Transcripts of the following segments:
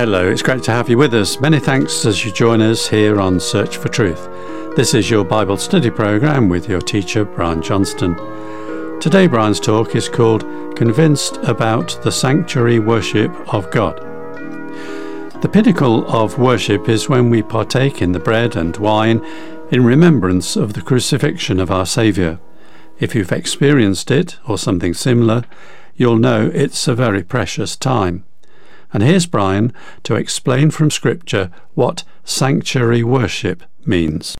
Hello, it's great to have you with us. Many thanks as you join us here on Search for Truth. This is your Bible study program with your teacher, Brian Johnston. Today, Brian's talk is called Convinced About the Sanctuary Worship of God. The pinnacle of worship is when we partake in the bread and wine in remembrance of the crucifixion of our Saviour. If you've experienced it or something similar, you'll know it's a very precious time. And here's Brian to explain from Scripture what sanctuary worship means.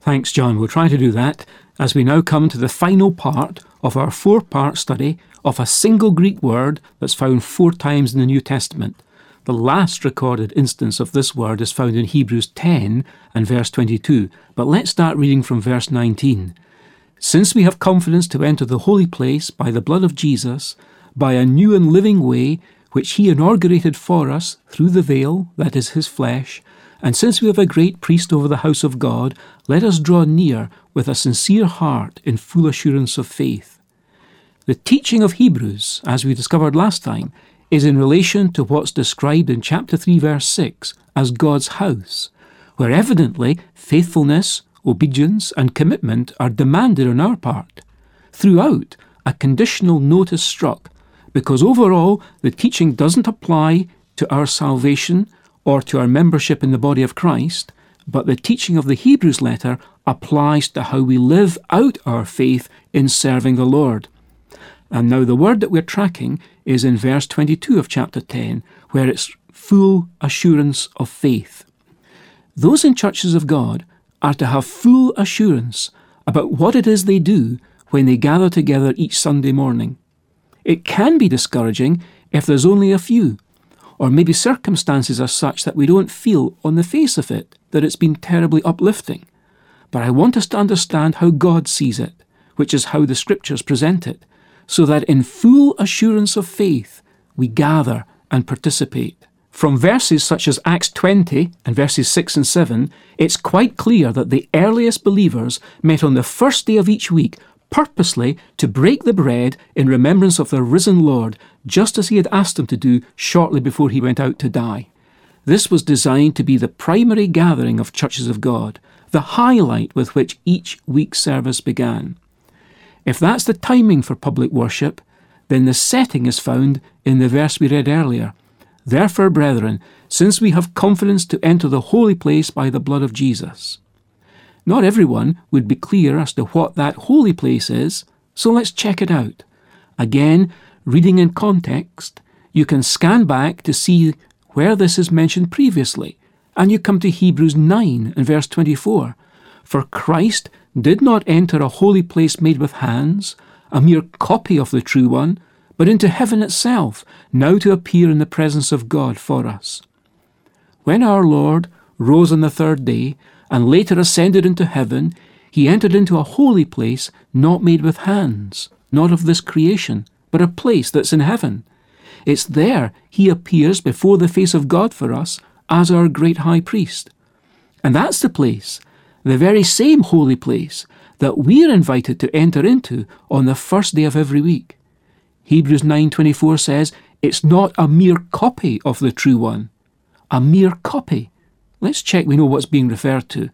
Thanks, John. We'll try to do that as we now come to the final part of our four part study of a single Greek word that's found four times in the New Testament. The last recorded instance of this word is found in Hebrews 10 and verse 22. But let's start reading from verse 19. Since we have confidence to enter the holy place by the blood of Jesus, by a new and living way which he inaugurated for us through the veil, that is his flesh, and since we have a great priest over the house of God, let us draw near with a sincere heart in full assurance of faith. The teaching of Hebrews, as we discovered last time, is in relation to what's described in chapter 3, verse 6 as God's house, where evidently faithfulness, obedience, and commitment are demanded on our part. Throughout, a conditional note is struck, because overall the teaching doesn't apply to our salvation or to our membership in the body of Christ, but the teaching of the Hebrews letter applies to how we live out our faith in serving the Lord. And now the word that we're tracking is in verse 22 of chapter 10, where it's full assurance of faith. Those in churches of God are to have full assurance about what it is they do when they gather together each Sunday morning. It can be discouraging if there's only a few, or maybe circumstances are such that we don't feel on the face of it that it's been terribly uplifting. But I want us to understand how God sees it, which is how the Scriptures present it, so that in full assurance of faith we gather and participate. From verses such as Acts 20 and verses 6 and 7, it's quite clear that the earliest believers met on the first day of each week purposely to break the bread in remembrance of the risen Lord, just as he had asked them to do shortly before he went out to die. This was designed to be the primary gathering of churches of God, the highlight with which each week's service began. If that's the timing for public worship, then the setting is found in the verse we read earlier. Therefore, brethren, since we have confidence to enter the holy place by the blood of Jesus. Not everyone would be clear as to what that holy place is, so let's check it out. Again, reading in context, you can scan back to see where this is mentioned previously, and you come to Hebrews 9 and verse 24. For Christ did not enter a holy place made with hands, a mere copy of the true one, but into heaven itself, now to appear in the presence of God for us. When our Lord rose on the third day, and later ascended into heaven, he entered into a holy place not made with hands, not of this creation, but a place that's in heaven. It's there he appears before the face of God for us as our great high priest. And that's the place, the very same holy place, that we're invited to enter into on the first day of every week. Hebrews 9:24 says, it's not a mere copy of the true one. A mere copy. Let's check we know what's being referred to.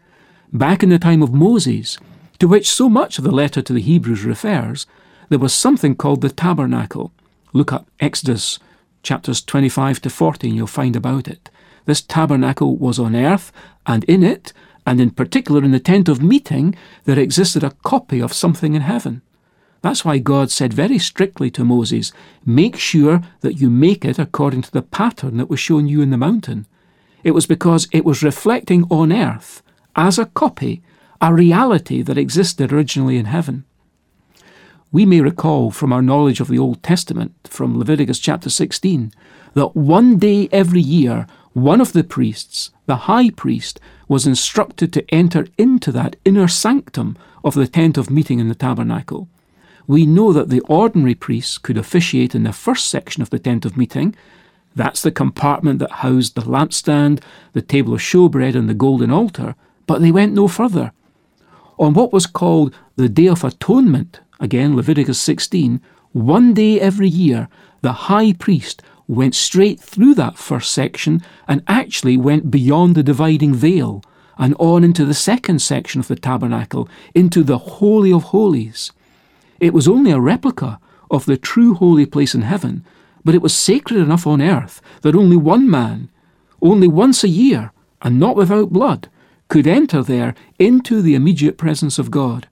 Back in the time of Moses, to which so much of the letter to the Hebrews refers, there was something called the tabernacle. Look up Exodus chapters 25 to 40 and you'll find about it. This tabernacle was on earth, and in it, and in particular in the tent of meeting, there existed a copy of something in heaven. That's why God said very strictly to Moses, Make sure that you make it according to the pattern that was shown you in the mountain. It was because it was reflecting on earth, as a copy, a reality that existed originally in heaven. We may recall from our knowledge of the Old Testament, from Leviticus chapter 16, that one day every year, one of the priests, the high priest, was instructed to enter into that inner sanctum of the tent of meeting in the tabernacle. We know that the ordinary priests could officiate in the first section of the tent of meeting, that's the compartment that housed the lampstand, the table of showbread, and the golden altar, but they went no further. On what was called the Day of Atonement, again Leviticus 16, one day every year, the high priest went straight through that first section and actually went beyond the dividing veil and on into the second section of the tabernacle, into the Holy of Holies. It was only a replica of the true holy place in heaven, but it was sacred enough on earth that only one man, only once a year, and not without blood, could enter there into the immediate presence of God.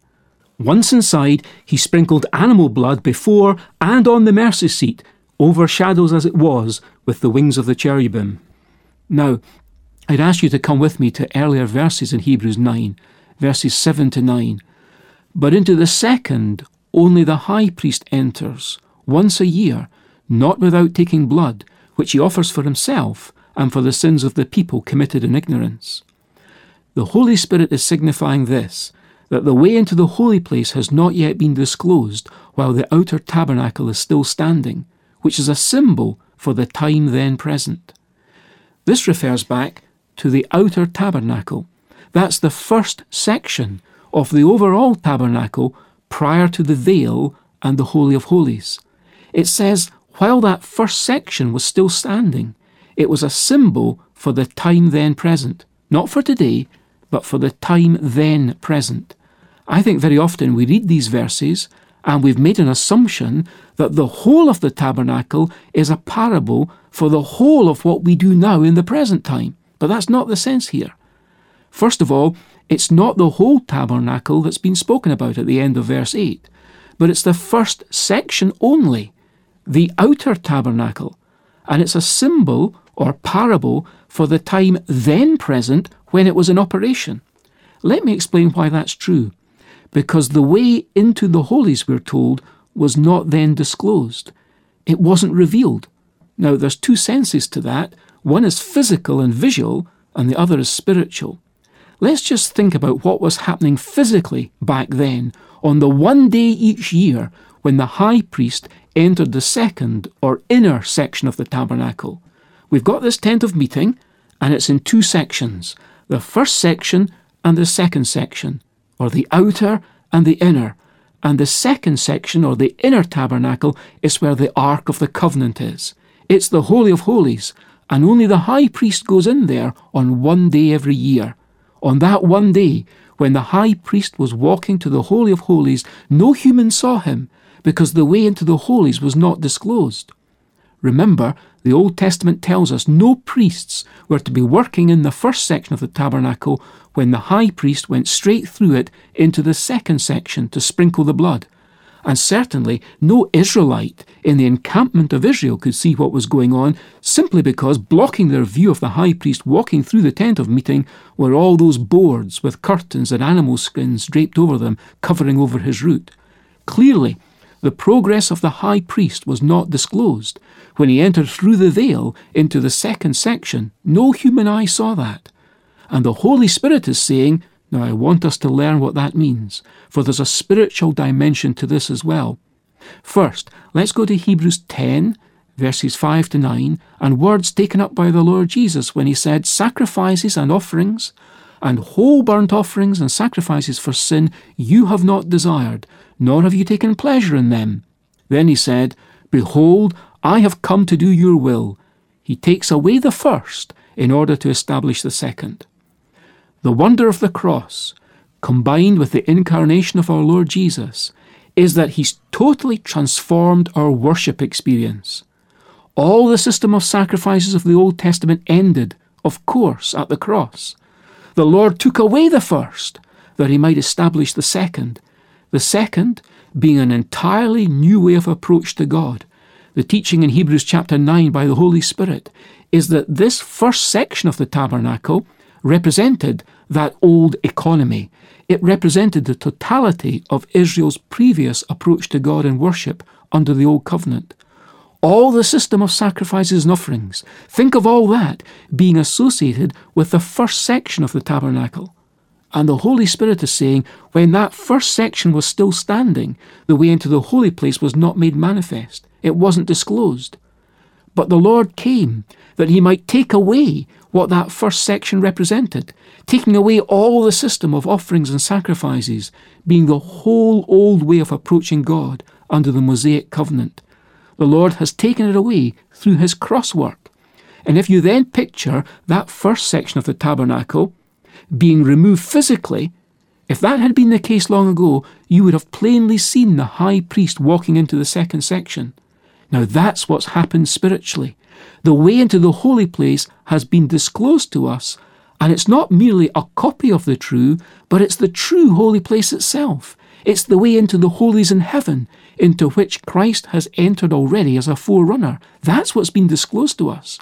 Once inside, he sprinkled animal blood before and on the mercy seat, overshadows as it was with the wings of the cherubim. Now, I'd ask you to come with me to earlier verses in Hebrews 9, verses 7 to 9. But into the second, only the high priest enters, once a year, not without taking blood, which he offers for himself and for the sins of the people committed in ignorance. The Holy Spirit is signifying this that the way into the holy place has not yet been disclosed while the outer tabernacle is still standing, which is a symbol for the time then present. This refers back to the outer tabernacle. That's the first section of the overall tabernacle prior to the veil and the Holy of Holies. It says, while that first section was still standing, it was a symbol for the time then present, not for today, but for the time then present. I think very often we read these verses and we've made an assumption that the whole of the tabernacle is a parable for the whole of what we do now in the present time. But that's not the sense here. First of all, it's not the whole tabernacle that's been spoken about at the end of verse 8, but it's the first section only, the outer tabernacle, and it's a symbol or parable for the time then present when it was in operation. Let me explain why that's true. Because the way into the holies, we're told, was not then disclosed. It wasn't revealed. Now, there's two senses to that. One is physical and visual, and the other is spiritual. Let's just think about what was happening physically back then on the one day each year when the high priest entered the second or inner section of the tabernacle. We've got this tent of meeting, and it's in two sections the first section and the second section, or the outer and the inner. And the second section, or the inner tabernacle, is where the Ark of the Covenant is. It's the Holy of Holies, and only the high priest goes in there on one day every year. On that one day, when the high priest was walking to the Holy of Holies, no human saw him, because the way into the Holies was not disclosed. Remember, the Old Testament tells us no priests were to be working in the first section of the tabernacle when the high priest went straight through it into the second section to sprinkle the blood. And certainly no Israelite in the encampment of Israel could see what was going on simply because blocking their view of the high priest walking through the tent of meeting were all those boards with curtains and animal skins draped over them, covering over his route. Clearly, the progress of the high priest was not disclosed. When he entered through the veil into the second section, no human eye saw that. And the Holy Spirit is saying, Now I want us to learn what that means, for there's a spiritual dimension to this as well. First, let's go to Hebrews 10, verses 5 to 9, and words taken up by the Lord Jesus when he said, Sacrifices and offerings, and whole burnt offerings and sacrifices for sin you have not desired, nor have you taken pleasure in them. Then he said, Behold, I have come to do your will. He takes away the first in order to establish the second. The wonder of the cross, combined with the incarnation of our Lord Jesus, is that He's totally transformed our worship experience. All the system of sacrifices of the Old Testament ended, of course, at the cross. The Lord took away the first that He might establish the second, the second being an entirely new way of approach to God. The teaching in Hebrews chapter 9 by the Holy Spirit is that this first section of the tabernacle represented that old economy. It represented the totality of Israel's previous approach to God and worship under the Old Covenant. All the system of sacrifices and offerings, think of all that being associated with the first section of the tabernacle. And the Holy Spirit is saying, when that first section was still standing, the way into the holy place was not made manifest. It wasn't disclosed. But the Lord came that he might take away what that first section represented, taking away all the system of offerings and sacrifices, being the whole old way of approaching God under the Mosaic covenant. the Lord has taken it away through his cross work. And if you then picture that first section of the tabernacle being removed physically, if that had been the case long ago, you would have plainly seen the high priest walking into the second section. Now that's what's happened spiritually. The way into the holy place has been disclosed to us, and it's not merely a copy of the true, but it's the true holy place itself. It's the way into the holies in heaven, into which Christ has entered already as a forerunner. That's what's been disclosed to us.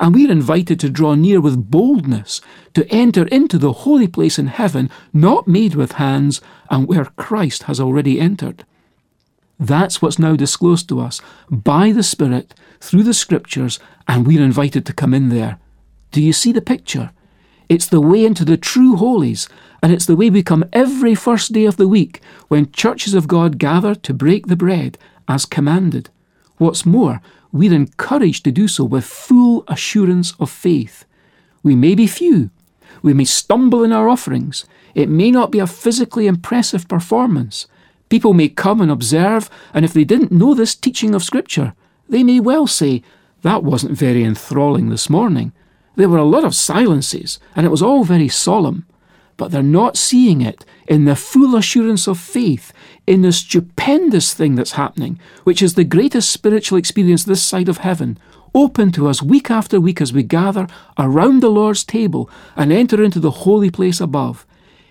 And we're invited to draw near with boldness to enter into the holy place in heaven, not made with hands, and where Christ has already entered. That's what's now disclosed to us by the Spirit through the Scriptures, and we're invited to come in there. Do you see the picture? It's the way into the true holies, and it's the way we come every first day of the week when churches of God gather to break the bread as commanded. What's more, we're encouraged to do so with full assurance of faith. We may be few, we may stumble in our offerings, it may not be a physically impressive performance. People may come and observe, and if they didn't know this teaching of Scripture, they may well say, That wasn't very enthralling this morning. There were a lot of silences, and it was all very solemn. But they're not seeing it in the full assurance of faith, in the stupendous thing that's happening, which is the greatest spiritual experience this side of heaven, open to us week after week as we gather around the Lord's table and enter into the holy place above.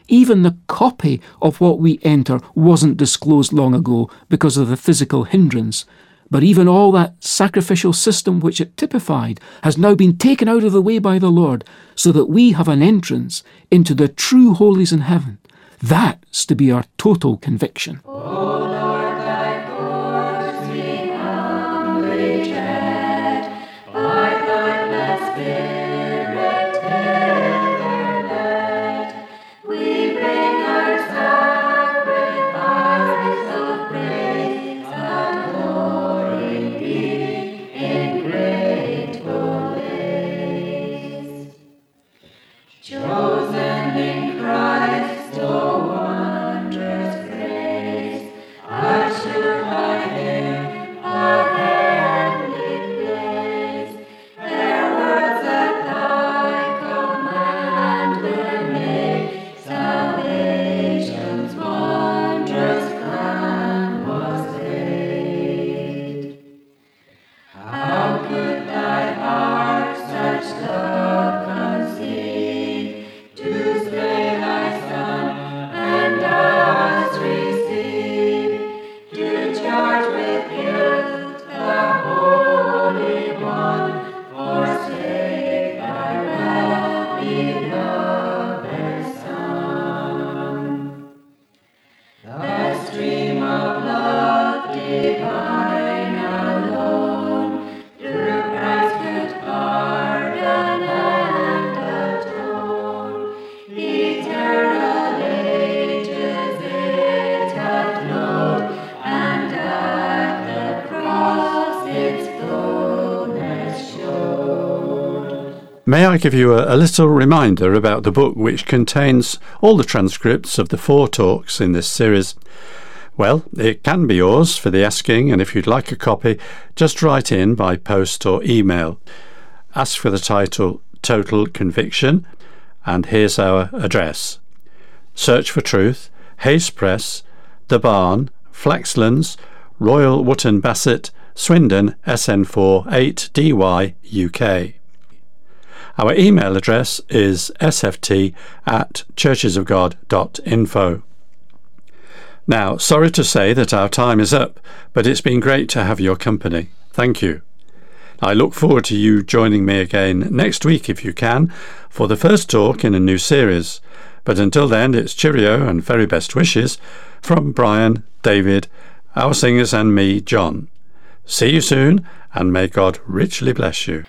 Even the copy of what we enter wasn't disclosed long ago because of the physical hindrance. But even all that sacrificial system which it typified has now been taken out of the way by the Lord, so that we have an entrance into the true holies in heaven. That's to be our total conviction. May I give you a, a, little reminder about the book which contains all the transcripts of the four talks in this series? Well, it can be yours for the asking, and if you'd like a copy, just write in by post or email. Ask for the title Total Conviction, and here's our address Search for Truth, Hayes Press, The Barn, Flaxlands, Royal Wootton Bassett, Swindon, SN4 8DY, UK. Our email address is sft at churchesofgod.info. Now, sorry to say that our time is up, but it's been great to have your company. Thank you. I look forward to you joining me again next week if you can for the first talk in a new series. But until then, it's cheerio and very best wishes from Brian, David, our singers, and me, John. See you soon, and may God richly bless you.